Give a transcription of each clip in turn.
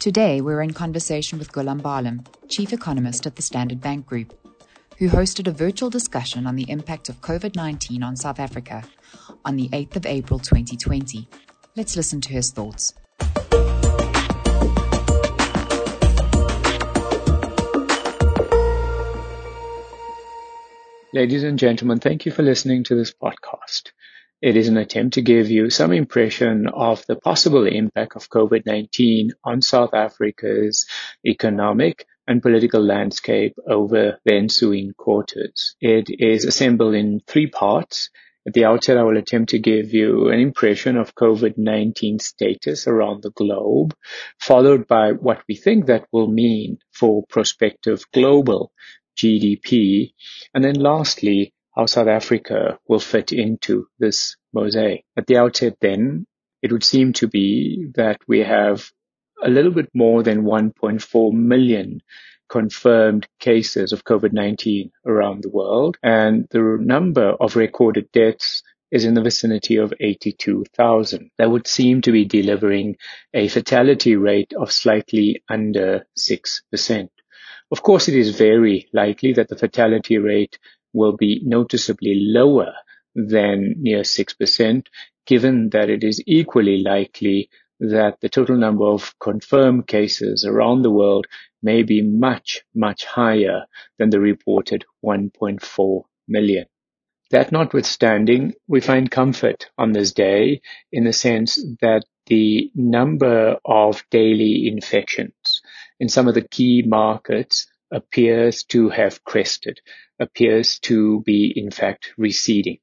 Today, we're in conversation with Goolam Ballim, Chief Economist at the Standard Bank Group, who hosted a virtual discussion on the impact of COVID 19 on South Africa on the 8th of April 2020. Let's listen to his thoughts. Ladies and gentlemen, thank you for listening to this podcast. It is an attempt to give you some impression of the possible impact of COVID-19 on South Africa's economic and political landscape over the ensuing quarters. It is assembled in three parts. At the outset, I will attempt to give you an impression of COVID-19 status around the globe, followed by what we think that will mean for prospective global GDP, and then lastly, how South Africa will fit into this mosaic. At the outset then, it would seem to be that we have a little bit more than 1.4 million confirmed cases of COVID-19 around the world, and the number of recorded deaths is in the vicinity of 82,000. That would seem to be delivering a fatality rate of slightly under 6%. Of course, it is very likely that the fatality rate will be noticeably lower than near 6%, given that it is equally likely that the total number of confirmed cases around the world may be much, much higher than the reported 1.4 million. That notwithstanding, we find comfort on this day in the sense that the number of daily infections in some of the key markets appears to have crested, appears to be in fact receding.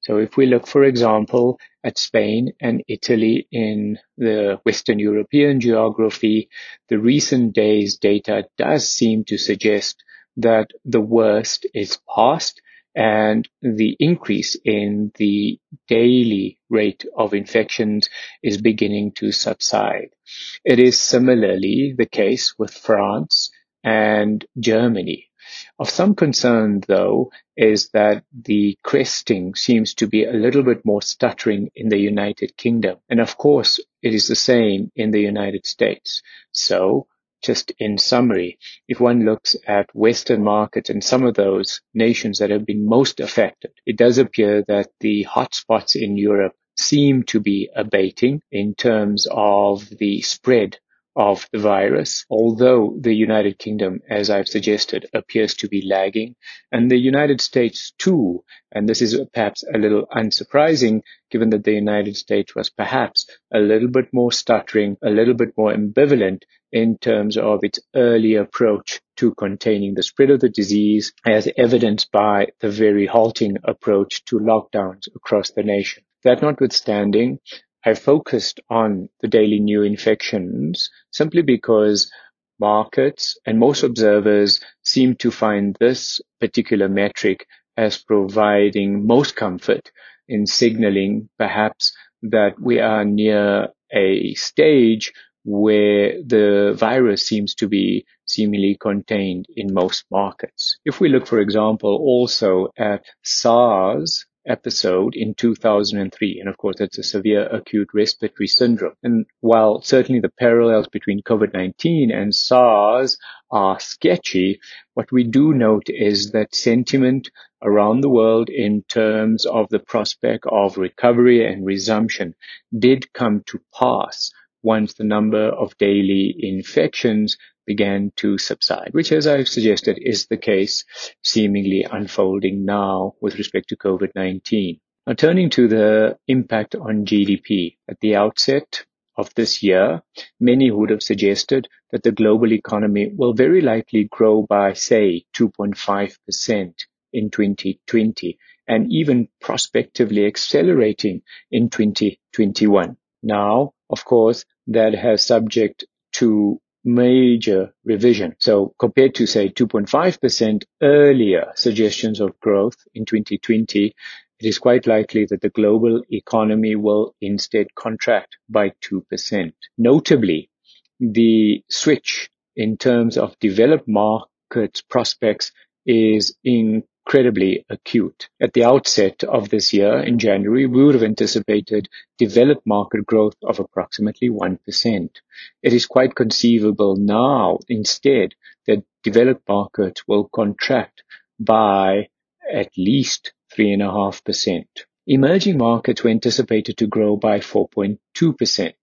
So if we look, for example, at Spain and Italy in the Western European geography, the recent days data does seem to suggest that the worst is past and the increase in the daily rate of infections is beginning to subside. It is similarly the case with France and Germany. Of some concern, though, is that the cresting seems to be a little bit more stuttering in the United Kingdom. And of course, it is the same in the United States. So, just in summary, if one looks at Western markets and some of those nations that have been most affected, it does appear that the hotspots in Europe seem to be abating in terms of the spread of the virus, although the United Kingdom, as I've suggested, appears to be lagging, and the United States too, and this is perhaps a little unsurprising given that the United States was perhaps a little bit more stuttering, a little bit more ambivalent in terms of its early approach to containing the spread of the disease as evidenced by the very halting approach to lockdowns across the nation. That notwithstanding, I focused on the daily new infections simply because markets and most observers seem to find this particular metric as providing most comfort in signaling perhaps that we are near a stage where the virus seems to be seemingly contained in most markets. If we look, for example, also at SARS episode in 2003. And of course, that's a severe acute respiratory syndrome. And while certainly the parallels between COVID-19 and SARS are sketchy, what we do note is that sentiment around the world in terms of the prospect of recovery and resumption did come to pass once the number of daily infections began to subside, which, as I've suggested, is the case seemingly unfolding now with respect to COVID-19. Now, turning to the impact on GDP. At the outset of this year, many would have suggested that the global economy will very likely grow by, say, 2.5% in 2020 and even prospectively accelerating in 2021. Now, of course, that has subject to major revision. So compared to say 2.5% earlier suggestions of growth in 2020, it is quite likely that the global economy will instead contract by 2%. Notably, the switch in terms of developed markets prospects is in incredibly acute. At the outset of this year, in January, we would have anticipated developed market growth of approximately 1%. It is quite conceivable now, instead, that developed markets will contract by at least 3.5%. Emerging markets were anticipated to grow by 4.2%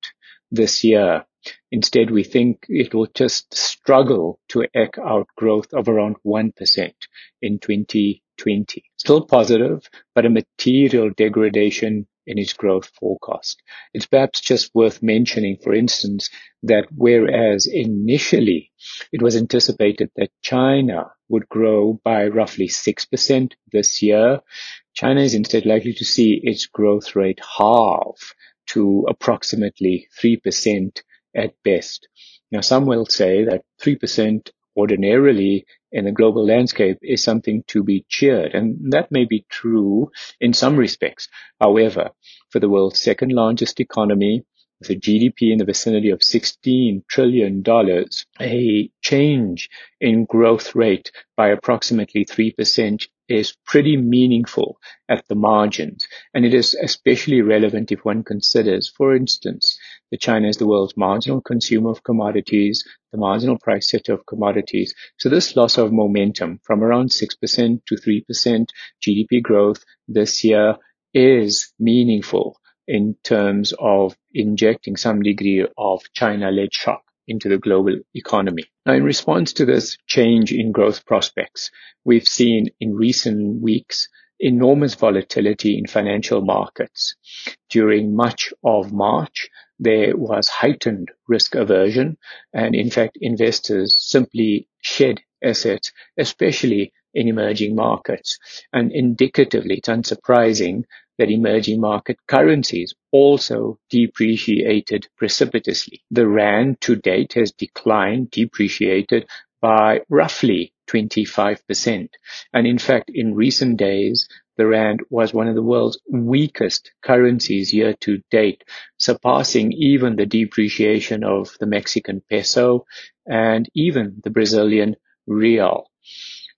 this year. Instead, we think it will just struggle to eke out growth of around 1% in 2020. Still positive, but a material degradation in its growth forecast. It's perhaps just worth mentioning, for instance, that whereas initially it was anticipated that China would grow by roughly 6% this year, China is instead likely to see its growth rate halve to approximately 3% at best. Now, some will say that 3% ordinarily in the global landscape is something to be cheered, and that may be true in some respects. However, for the world's second largest economy, with a GDP in the vicinity of $16 trillion, a change in growth rate by approximately 3% is pretty meaningful at the margins. And it is especially relevant if one considers, for instance, that China is the world's marginal consumer of commodities, the marginal price setter of commodities. So this loss of momentum from around 6% to 3% GDP growth this year is meaningful in terms of injecting some degree of China-led shock into the global economy. Now, in response to this change in growth prospects, we've seen in recent weeks enormous volatility in financial markets. During much of March, there was heightened risk aversion, and in fact, investors simply shed assets, especially in emerging markets. And indicatively, it's unsurprising that emerging market currencies also depreciated precipitously. The rand to date has declined, depreciated by roughly 25%. And in fact, in recent days, the rand was one of the world's weakest currencies year to date, surpassing even the depreciation of the Mexican peso and even the Brazilian real.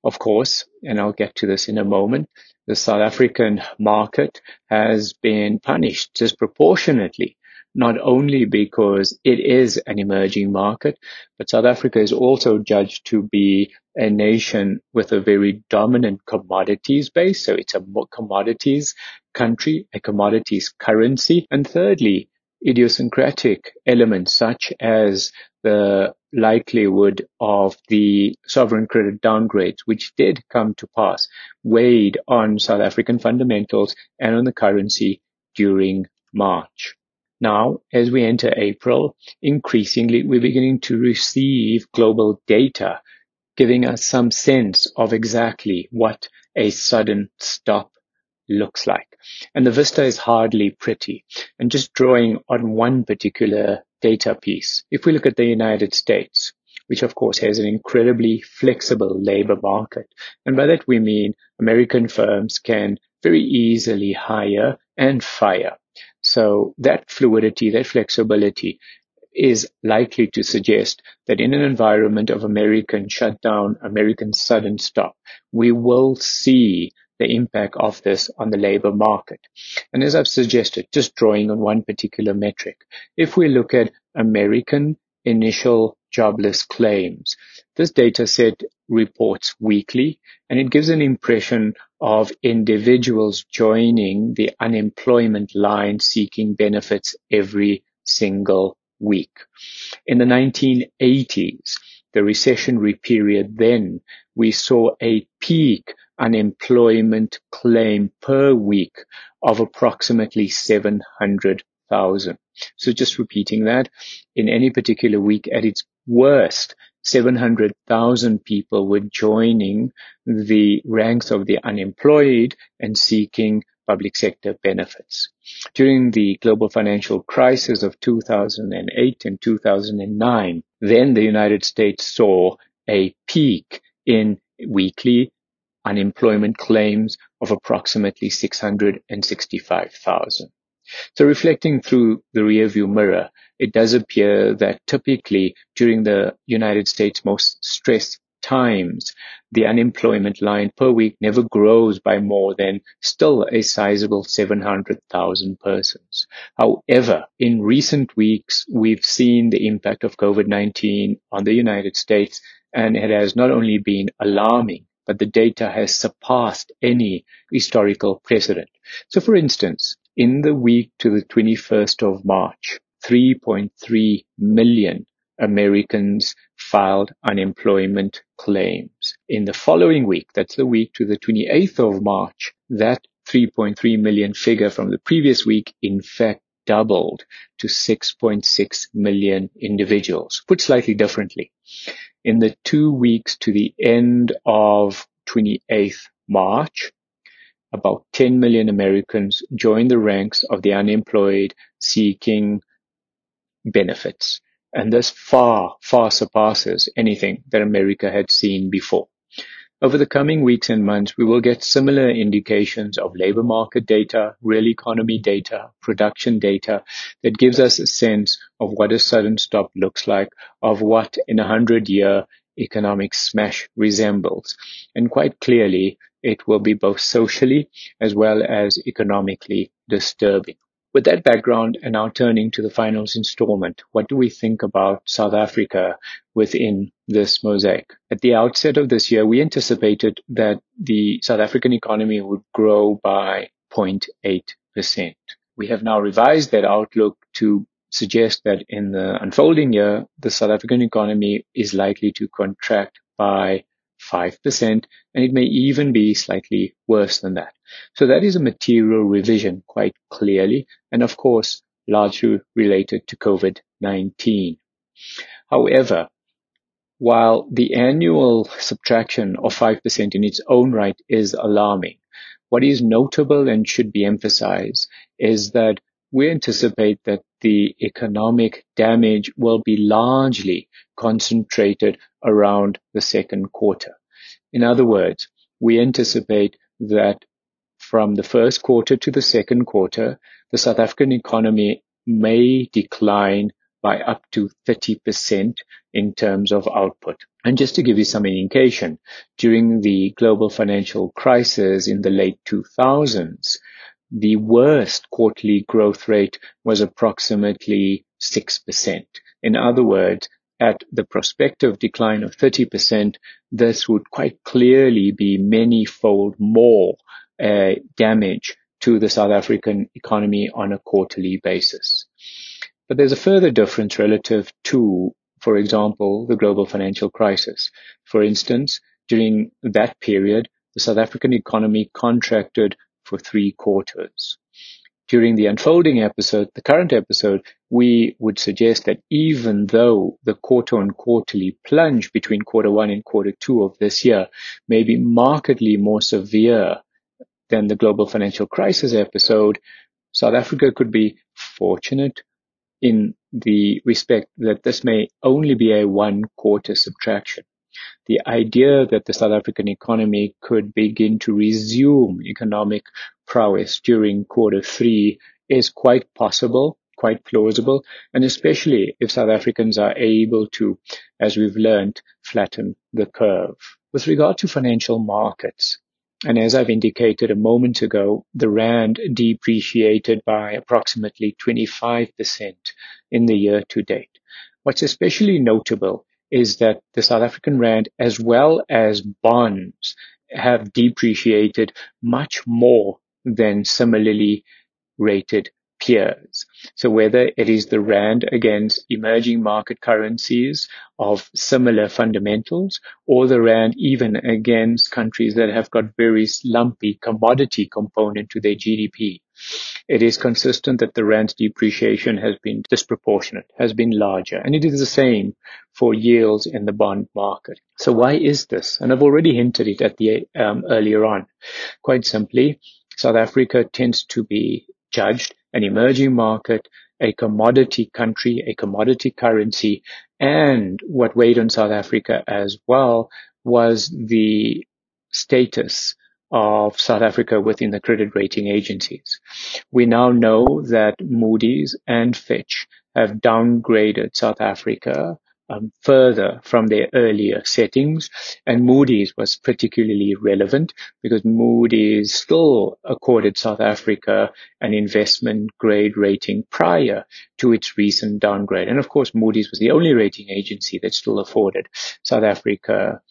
Of course, and I'll get to this in a moment, the South African market has been punished disproportionately, not only because it is an emerging market, but South Africa is also judged to be a nation with a very dominant commodities base. So it's a commodities country, a commodities currency. And thirdly, idiosyncratic elements such as the likelihood of the sovereign credit downgrades, which did come to pass, weighed on South African fundamentals and on the currency during March. Now, as we enter April, increasingly we're beginning to receive global data giving us some sense of exactly what a sudden stop looks like. And the vista is hardly pretty. And just drawing on one particular data piece, if we look at the United States, which of course has an incredibly flexible labor market, and by that we mean American firms can very easily hire and fire. So that fluidity, that flexibility is likely to suggest that in an environment of American shutdown, American sudden stop, we will see the impact of this on the labor market. And as I've suggested, just drawing on one particular metric, if we look at American initial jobless claims, this data set reports weekly and it gives an impression of individuals joining the unemployment line seeking benefits every single week. In the 1980s, the recessionary period then, we saw a peak unemployment claim per week of approximately 700,000. So just repeating that, in any particular week at its worst, 700,000 people were joining the ranks of the unemployed and seeking public sector benefits. During the global financial crisis of 2008 and 2009, then the United States saw a peak in weekly unemployment claims of approximately 665,000. So reflecting through the rearview mirror, it does appear that typically during the United States' most stressed times, the unemployment line per week never grows by more than still a sizable 700,000 persons. However, in recent weeks, we've seen the impact of COVID-19 on the United States, and it has not only been alarming, but the data has surpassed any historical precedent. So for instance, in the week to the 21st of March, 3.3 million Americans filed unemployment claims. In the following week, that's the week to the 28th of March, that 3.3 million figure from the previous week, in fact, doubled to 6.6 million individuals. Put slightly differently, in the two weeks to the end of 28th March, about 10 million Americans joined the ranks of the unemployed seeking benefits. And this far, far surpasses anything that America had seen before. Over the coming weeks and months, we will get similar indications of labor market data, real economy data, production data that gives us a sense of what a sudden stop looks like, of what in a hundred year economic smash resembles. And quite clearly, it will be both socially as well as economically disturbing. With that background, and now turning to the finals installment, what do we think about South Africa within this mosaic? At the outset of this year, we anticipated that the South African economy would grow by 0.8%. We have now revised that outlook to suggest that in the unfolding year, the South African economy is likely to contract by 5%, and it may even be slightly worse than that. So that is a material revision quite clearly, and of course, largely related to COVID-19. However, while the annual subtraction of 5% in its own right is alarming, what is notable and should be emphasized is that we anticipate that the economic damage will be largely concentrated around the second quarter. In other words, we anticipate that from the first quarter to the second quarter, the South African economy may decline by up to 30% in terms of output. And just to give you some indication, during the global financial crisis in the late 2000s, the worst quarterly growth rate was approximately 6%. In other words, at the prospective decline of 30%, this would quite clearly be many-fold more uh, damage to the South African economy on a quarterly basis. But there's a further difference relative to, for example, the global financial crisis. For instance, during that period, the South African economy contracted for three quarters during the unfolding episode, the current episode, we would suggest that even though the quarter on quarterly plunge between quarter one and quarter two of this year may be markedly more severe than the global financial crisis episode, South Africa could be fortunate in the respect that this may only be a one quarter subtraction. The idea that the South African economy could begin to resume economic prowess during quarter three is quite possible, quite plausible, and especially if South Africans are able to, as we've learned, flatten the curve. With regard to financial markets, and as I've indicated a moment ago, the Rand depreciated by approximately 25% in the year to date. What's especially notable is that the South African Rand, as well as bonds, have depreciated much more than similarly rated peers. So whether it is the rand against emerging market currencies of similar fundamentals or the rand even against countries that have got very lumpy commodity component to their GDP, it is consistent that the rand's depreciation has been disproportionate, has been larger, and it is the same for yields in the bond market. So why is this? And I've already hinted it at the um, earlier on. Quite simply, South Africa tends to be judged an emerging market, a commodity country, a commodity currency, and what weighed on South Africa as well was the status of South Africa within the credit rating agencies. We now know that Moody's and Fitch have downgraded South Africa um, further from their earlier settings. And Moody's was particularly relevant because Moody's still accorded South Africa an investment grade rating prior to its recent downgrade. And of course, Moody's was the only rating agency that still afforded South Africa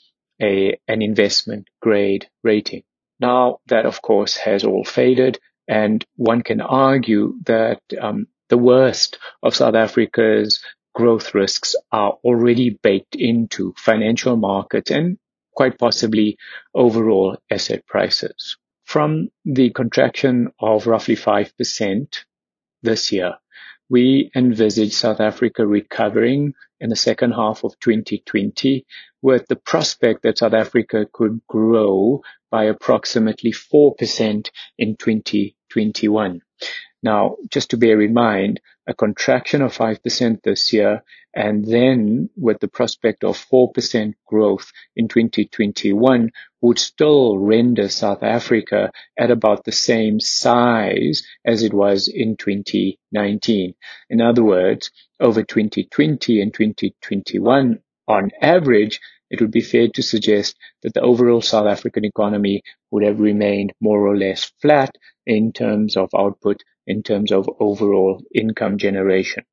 a, an investment grade rating. Now that of course has all faded and one can argue that um, the worst of South Africa's growth risks are already baked into financial markets and quite possibly overall asset prices. From the contraction of roughly 5% this year, we envisage South Africa recovering in the second half of 2020 with the prospect that South Africa could grow by approximately 4% in 2021. Now, just to bear in mind, a contraction of 5% this year, and then with the prospect of 4% growth in 2021 would still render South Africa at about the same size as it was in 2019. In other words, over 2020 and 2021, on average, it would be fair to suggest that the overall South African economy would have remained more or less flat in terms of output, in terms of overall income generation.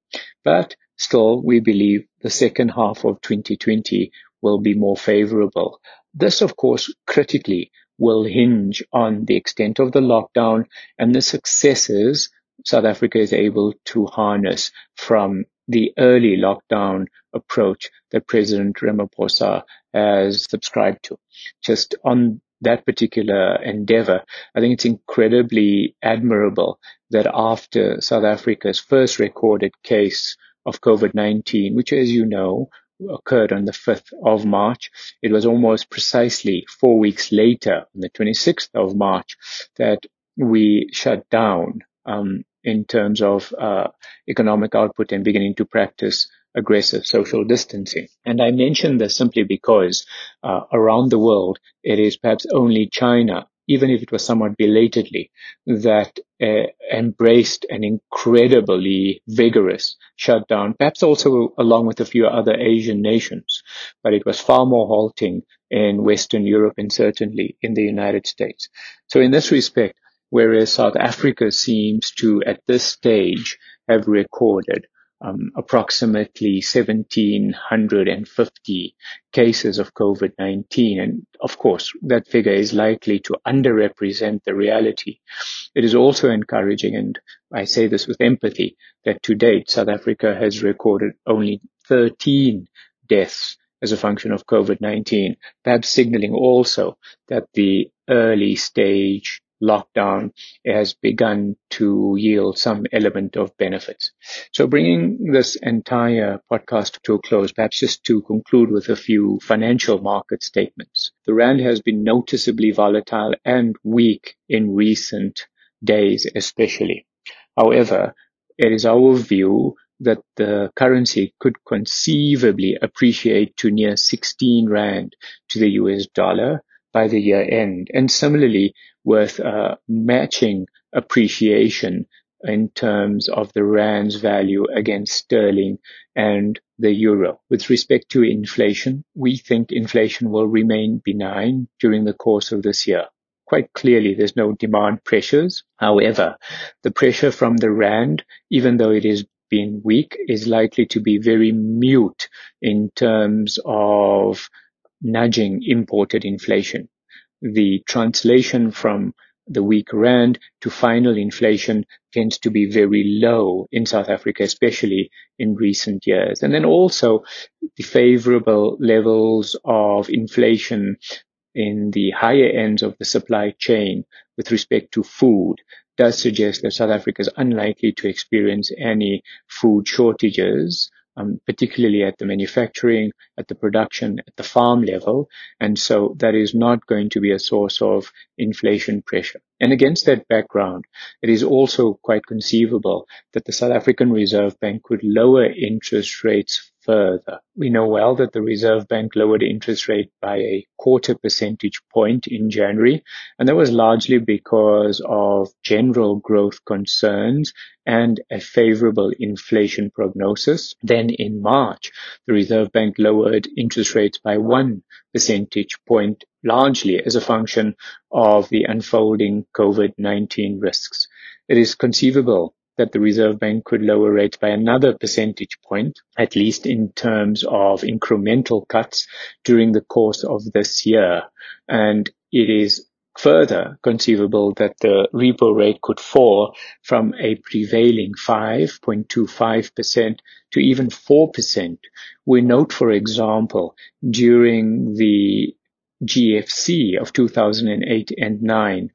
But still, we believe the second half of 2020 will be more favorable. This, of course, critically will hinge on the extent of the lockdown and the successes South Africa is able to harness from the early lockdown approach that President Ramaphosa has subscribed to. Just on that particular endeavor, I think it's incredibly admirable that after South Africa's first recorded case of COVID-19, which as you know, occurred on the 5th of March. It was almost precisely four weeks later, on the 26th of March, that we shut down um, in terms of uh, economic output and beginning to practice aggressive social distancing. And I mention this simply because uh, around the world, it is perhaps only China, even if it was somewhat belatedly, that uh, embraced an incredibly vigorous shutdown, perhaps also along with a few other Asian nations. But it was far more halting in Western Europe and certainly in the United States. So in this respect, whereas South Africa seems to, at this stage, have recorded um, approximately 1,750 cases of COVID-19. And of course, that figure is likely to underrepresent the reality. It is also encouraging, and I say this with empathy, that to date, South Africa has recorded only 13 deaths as a function of COVID-19, perhaps signaling also that the early stage lockdown has begun to yield some element of benefits. So bringing this entire podcast to a close, perhaps just to conclude with a few financial market statements. The Rand has been noticeably volatile and weak in recent days, especially. However, it is our view that the currency could conceivably appreciate to near 16 Rand to the US dollar by the year end. And similarly, with uh, matching appreciation in terms of the rand's value against sterling and the euro. With respect to inflation, we think inflation will remain benign during the course of this year. Quite clearly, there's no demand pressures. However, the pressure from the rand, even though it is been weak, is likely to be very mute in terms of nudging imported inflation the translation from the weak rand to final inflation tends to be very low in South Africa, especially in recent years. And then also the favorable levels of inflation in the higher ends of the supply chain with respect to food does suggest that South Africa is unlikely to experience any food shortages um, particularly at the manufacturing, at the production, at the farm level. And so that is not going to be a source of inflation pressure. And against that background, it is also quite conceivable that the South African Reserve Bank could lower interest rates further. We know well that the Reserve Bank lowered interest rate by a quarter percentage point in January, and that was largely because of general growth concerns and a favorable inflation prognosis. Then in March, the Reserve Bank lowered interest rates by one percentage point, largely as a function of the unfolding COVID-19 risks. It is conceivable that the Reserve Bank could lower rates by another percentage point, at least in terms of incremental cuts during the course of this year. And it is further conceivable that the repo rate could fall from a prevailing 5.25% to even 4%. We note, for example, during the GFC of 2008 and 9,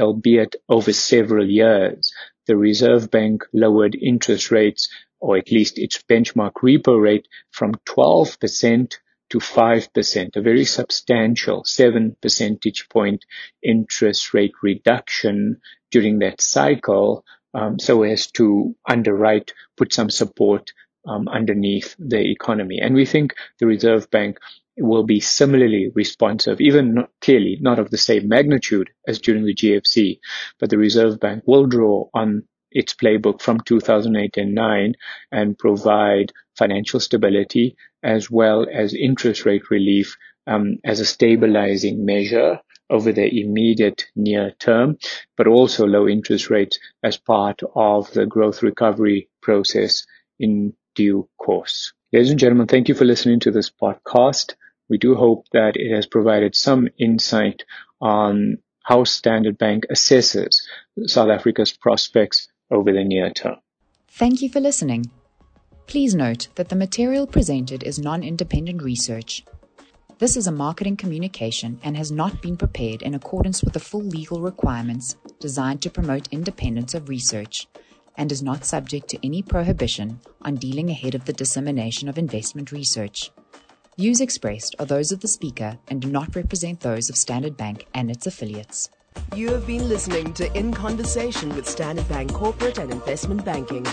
albeit over several years, the Reserve Bank lowered interest rates, or at least its benchmark repo rate, from 12% to 5%, a very substantial 7 percentage point interest rate reduction during that cycle, um, so as to underwrite, put some support um, underneath the economy. And we think the Reserve Bank will be similarly responsive, even not, clearly not of the same magnitude as during the GFC, but the Reserve Bank will draw on its playbook from 2008 and 9 and provide financial stability as well as interest rate relief um, as a stabilizing measure over the immediate near term, but also low interest rates as part of the growth recovery process in due course. Ladies and gentlemen, thank you for listening to this podcast. We do hope that it has provided some insight on how Standard Bank assesses South Africa's prospects over the near term. Thank you for listening. Please note that the material presented is non independent research. This is a marketing communication and has not been prepared in accordance with the full legal requirements designed to promote independence of research and is not subject to any prohibition on dealing ahead of the dissemination of investment research. Views expressed are those of the speaker and do not represent those of Standard Bank and its affiliates. You have been listening to In Conversation with Standard Bank Corporate and Investment Banking.